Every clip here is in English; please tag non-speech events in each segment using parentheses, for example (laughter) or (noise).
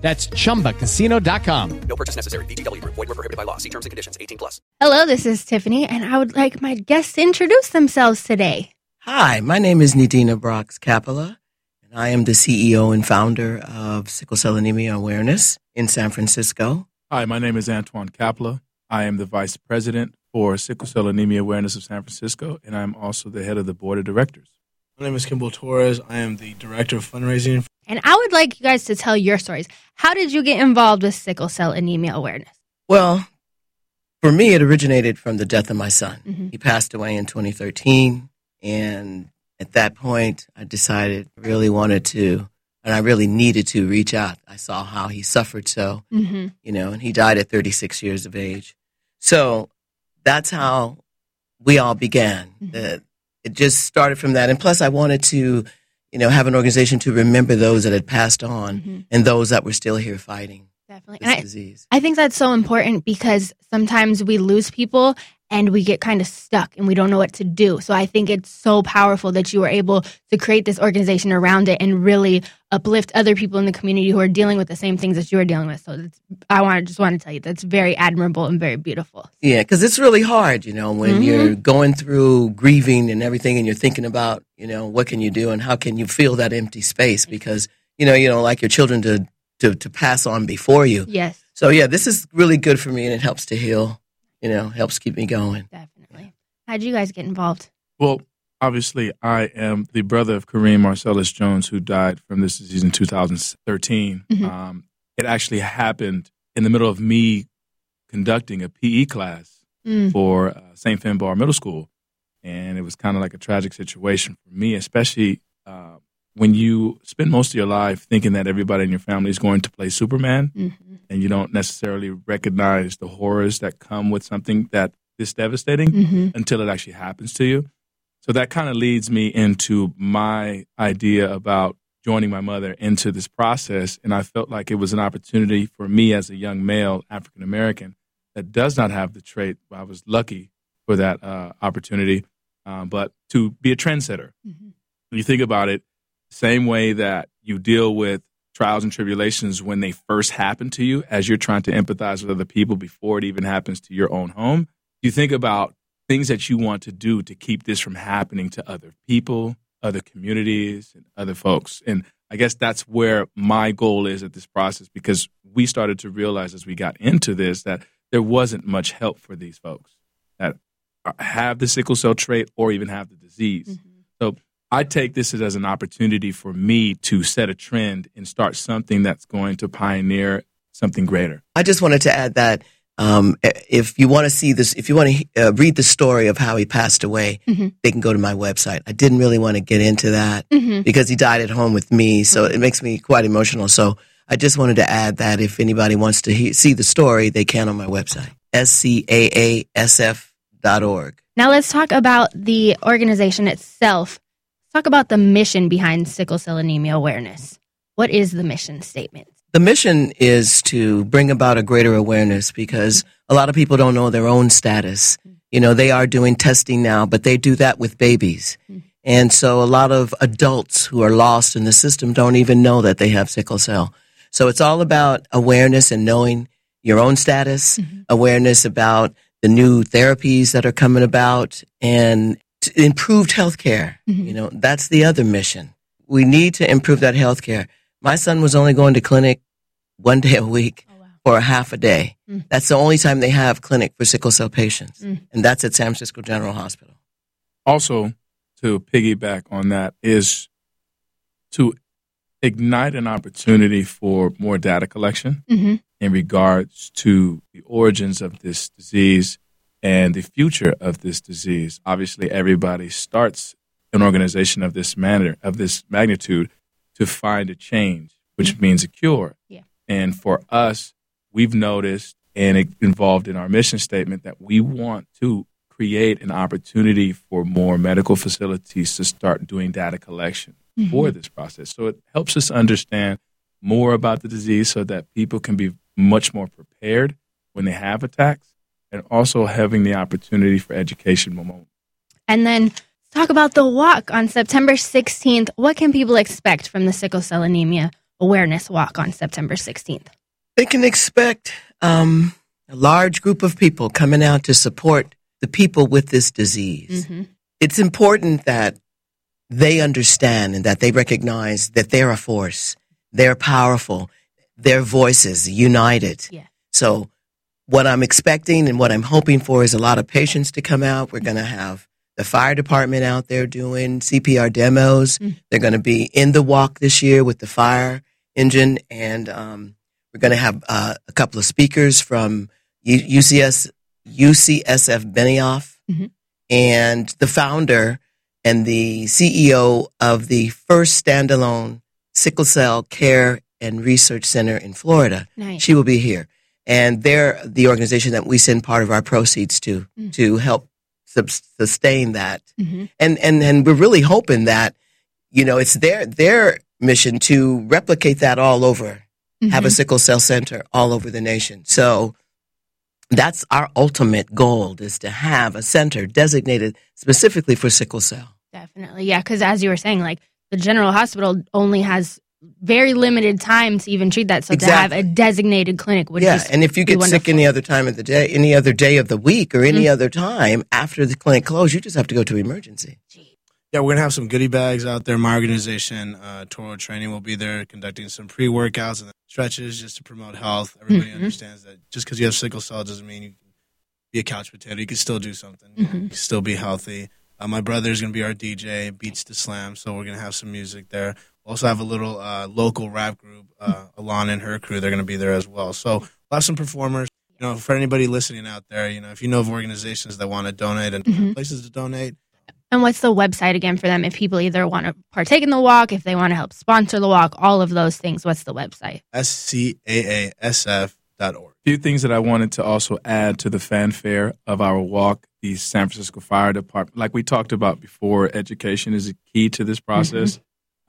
That's chumbacasino.com. No purchase necessary. VGW Group. Void were prohibited by law. See terms and conditions. 18 plus. Hello, this is Tiffany, and I would like my guests to introduce themselves today. Hi, my name is Nadina Brox Capella, and I am the CEO and founder of Sickle Cell Anemia Awareness in San Francisco. Hi, my name is Antoine Capella. I am the Vice President for Sickle Cell Anemia Awareness of San Francisco, and I'm also the head of the Board of Directors. My name is Kimball Torres. I am the Director of Fundraising. And I would like you guys to tell your stories. How did you get involved with sickle cell anemia awareness? Well, for me, it originated from the death of my son. Mm-hmm. He passed away in 2013, and at that point, I decided I really wanted to, and I really needed to reach out. I saw how he suffered so, Mm-hmm. you know, and he died at 36 years of age. So that's how we all began. Mhm. The- it just started from that. And plus, I wanted to, you know, have an organization to remember those that had passed on Mhm. and those that were still here fighting Definitely. this I, disease. I think that's so important because sometimes we lose people and we get kind of stuck and we don't know what to do. So I think it's so powerful that you were able to create this organization around it and really uplift other people in the community who are dealing with the same things that you are dealing with. So that's, I want to just want to tell you that's very admirable and very beautiful. Yeah, because it's really hard, you know, when Mhm. you're going through grieving and everything, and you're thinking about, you know, what can you do and how can you fill that empty space because you know you don't like your children to to to pass on before you. Yes, So yeah, this is really good for me, and it helps to heal. You know, helps keep me going. definitely. How'd you guys get involved? Well, obviously, I am the brother of Kareem Marcellus Jones, who died from this disease in 2013. Mhm. Um, it actually happened in the middle of me conducting a PE class Mm. for uh, St. Finn Barr Middle School. And it was kind of like a tragic situation for me, especially uh, when you spend most of your life thinking that everybody in your family is going to play Superman hmm and you don't necessarily recognize the horrors that come with something that is devastating hmm until it actually happens to you. So that kind of leads me into my idea about joining my mother into this process. And I felt like it was an opportunity for me as a young male African American that does not have the trait. I was lucky for that uh, opportunity, uh, but to be a trendsetter. Mhm. When you think about it, same way that you deal with trials and tribulations when they first happen to you as you're trying to empathize with other people before it even happens to your own home you think about things that you want to do to keep this from happening to other people, other communities, and other folks. And I guess that's where my goal is at this process because we started to realize as we got into this that there wasn't much help for these folks that have the sickle cell trait or even have the disease. Mm-hmm. So I take this as an opportunity for me to set a trend and start something that's going to pioneer something greater. I just wanted to add that um, if you want to see this, if you want to uh, read the story of how he passed away, Mhm. they can go to my website. I didn't really want to get into that hmm because he died at home with me, so it makes me quite emotional. So I just wanted to add that if anybody wants to he- see the story, they can on my website, scaaasf.org. Now let's talk about the organization itself. Talk about the mission behind sickle cell anemia awareness. What is the mission statement? The mission is to bring about a greater awareness because a lot of people don't know their own status. You know, they are doing testing now, but they do that with babies. And so a lot of adults who are lost in the system don't even know that they have sickle cell. So it's all about awareness and knowing your own status, mm-hmm. awareness about the new therapies that are coming about and t- improved healthcare. Mhm. You know, that's the other mission. We need to improve that healthcare. My son was only going to clinic one day a week Oh, wow. for a half a day. Mm. That's the only time they have clinic for sickle cell patients. Mm. And that's at San Francisco General Hospital. also to piggyback on that is to ignite an opportunity for more data collection hmm in regards to the origins of this disease and the future of this disease. Obviously, everybody starts an organization of this manner, of this magnitude, to find a change, which mm-hmm. means a cure. Yeah. And for us, we've noticed and it involved in our mission statement that we want to create an opportunity for more medical facilities to start doing data collection mm-hmm. for this process. So it helps us understand more about the disease so that people can be much more prepared when they have attacks and also having the opportunity for education moment. And then talk about the walk on September 16th. What can people expect from the sickle cell anemia awareness walk on September 16th? They can expect um, a large group of people coming out to support the people with this disease. Mhm. It's important that they understand and that they recognize that they're a force, they're powerful, their voices united. Yeah. So, what I'm expecting and what I'm hoping for is a lot of patients to come out. We're going to have the fire department out there doing CPR demos. Mm. They're going to be in the walk this year with the fire engine, and um, we're going to have uh, a couple of speakers from U- UCS, UCSF Benioff, Mhm. and the founder and the CEO of the first standalone sickle cell care and research center in Florida. Nice. She will be here. And they're the organization that we send part of our proceeds to Mm. to help sub- sustain that. Mhm. And, and, and we're really hoping that, you know, it's their, their mission to replicate that all over, have a Mhm. sickle cell center all over the nation. So that's our ultimate goal is to have a center designated specifically for sickle cell. Definitely. Yeah. Because as you were saying, like the general hospital only has very limited time to even treat that. So to have a designated clinic would yeah, just and if you get sick any other time of the day, any other day of the week, or any Mm. other time after the clinic closed, you just have to go to emergency. Yeah, we're gonna have some goodie bags out there. My organization, uh, Toro Training, will be there conducting some pre workouts and stretches just to promote health. Everybody Mhm. understands that just because you have sickle cell doesn't mean you can be a couch potato. You can still do something. Mhm. You can still be healthy. Uh, my brother's gonna be our DJ, Beats to Slam, so we're gonna have some music there. We'll also have a little uh, local rap group, uh, Alana and her crew. They're gonna be there as well. So we'll have some performers. You know, for anybody listening out there, you know, if you know of organizations that want to donate and Mhm. places to donate, And what's the website again for them if people either want to partake in the walk, if they want to help sponsor the walk, all of those things? What's the website? scaasf.org. few things that I wanted to also add to the fanfare of our walk. The San Francisco Fire Department, like we talked about before, education is a key to this process,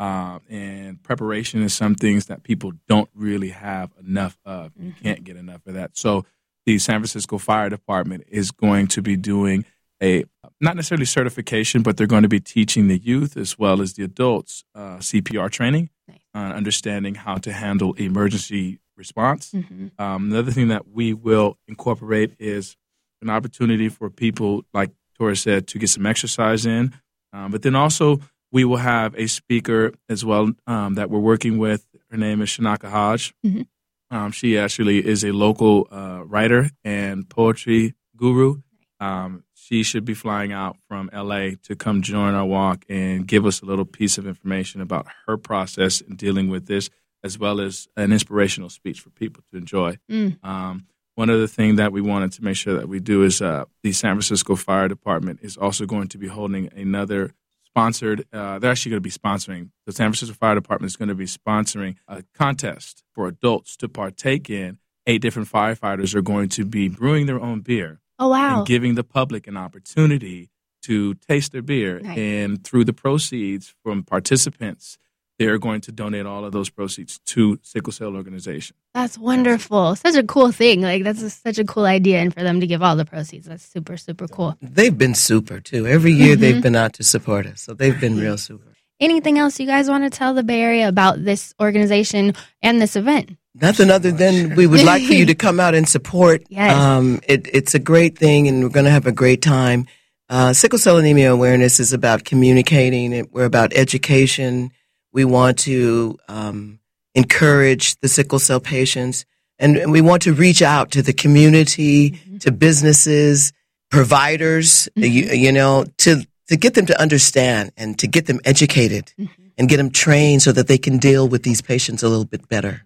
um, and preparation is some things that people don't really have enough of. You can't get enough of that. So, the San Francisco Fire Department is going to be doing a not necessarily certification, but they're going to be teaching the youth as well as the adults uh, CPR training, Nice. uh, understanding how to handle emergency response. Mm-hmm. Um, another thing that we will incorporate is an opportunity for people, like Tora said, to get some exercise in. Um, but then also, we will have a speaker as well um, that we're working with. Her name is Shanaka Hodge. Mhm. Um, she actually is a local uh, writer and poetry guru. Um, she should be flying out from LA to come join our walk and give us a little piece of information about her process in dealing with this, as well as an inspirational speech for people to enjoy. Mm. Um, one other thing that we wanted to make sure that we do is uh, the San Francisco Fire Department is also going to be holding another sponsored. Uh, they're actually going to be sponsoring. The San Francisco Fire Department is going to be sponsoring a contest for adults to partake in. Eight different firefighters are going to be brewing their own beer Oh, wow. and giving the public an opportunity to taste their beer. Nice. And through the proceeds from participants, they're going to donate all of those proceeds to sickle cell organization. That's wonderful. Such a cool thing. Like, that's a, such a cool idea. And for them to give all the proceeds, that's super, super cool. They've been super too. Every year Mhm. they've been out to support us. So they've been real super. Anything else you guys want to tell the Bay Area about this organization and this event? Nothing other than we would like for you to (laughs) come out and support. Yes. Um, it, it's a great thing, and we're going to have a great time. Uh, sickle cell anemia awareness is about communicating. It, we're about education. We want to um, encourage the sickle cell patients, and, and we want to reach out to the community, mm-hmm. to businesses, providers. Mm-hmm. You, you know, to to get them to understand and to get them educated mm-hmm. and get them trained so that they can deal with these patients a little bit better.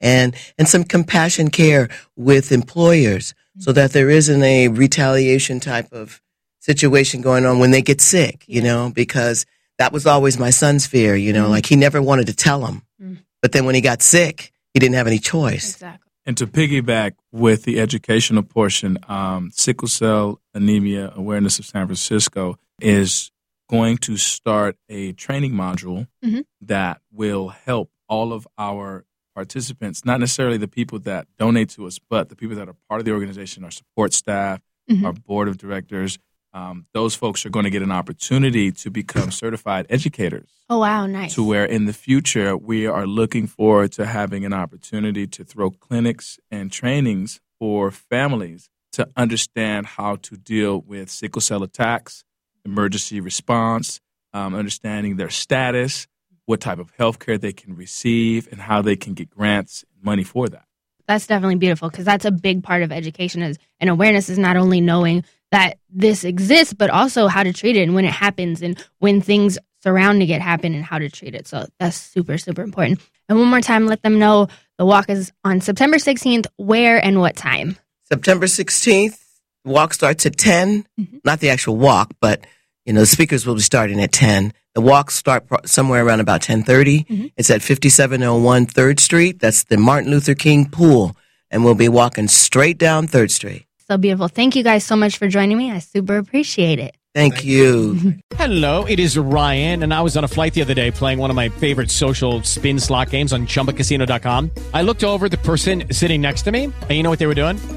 And and some compassion care with employers so that there isn't a retaliation type of situation going on when they get sick you know because that was always my son's fear you know Mhm. like he never wanted to tell him. Mm. but then when he got sick he didn't have any choice Exactly. And to piggyback with the educational portion, um, Sickle Cell Anemia Awareness of San Francisco is going to start a training module Mhm. that will help all of our participants, not necessarily the people that donate to us, but the people that are part of the organization, our support staff, Mhm. our board of directors. Um, those folks are going to get an opportunity to become certified educators Oh wow, nice. to where in the future we are looking forward to having an opportunity to throw clinics and trainings for families to understand how to deal with sickle cell attacks, emergency response, um, understanding their status, what type of health care they can receive, and how they can get grants and money for that. that's definitely beautiful because that's a big part of education is and awareness is not only knowing that this exists but also how to treat it and when it happens and when things surrounding it happen and how to treat it so that's super super important and one more time let them know the walk is on september 16th where and what time September 16th, walk starts at 10. Mhm. Not the actual walk, but you know, the speakers will be starting at 10. The walks start somewhere around about 10:30. Mhm. It's at 5701 3rd Street. That's the Martin Luther King pool, and we'll be walking straight down 3rd Street. So beautiful thank you guys so much for joining me i super appreciate it Thank, you. (laughs) Hello, it is Ryan, and I was on a flight the other day playing one of my favorite social spin slot games on chumbacasino.com. I looked over at the person sitting next to me, and you know what they were doing?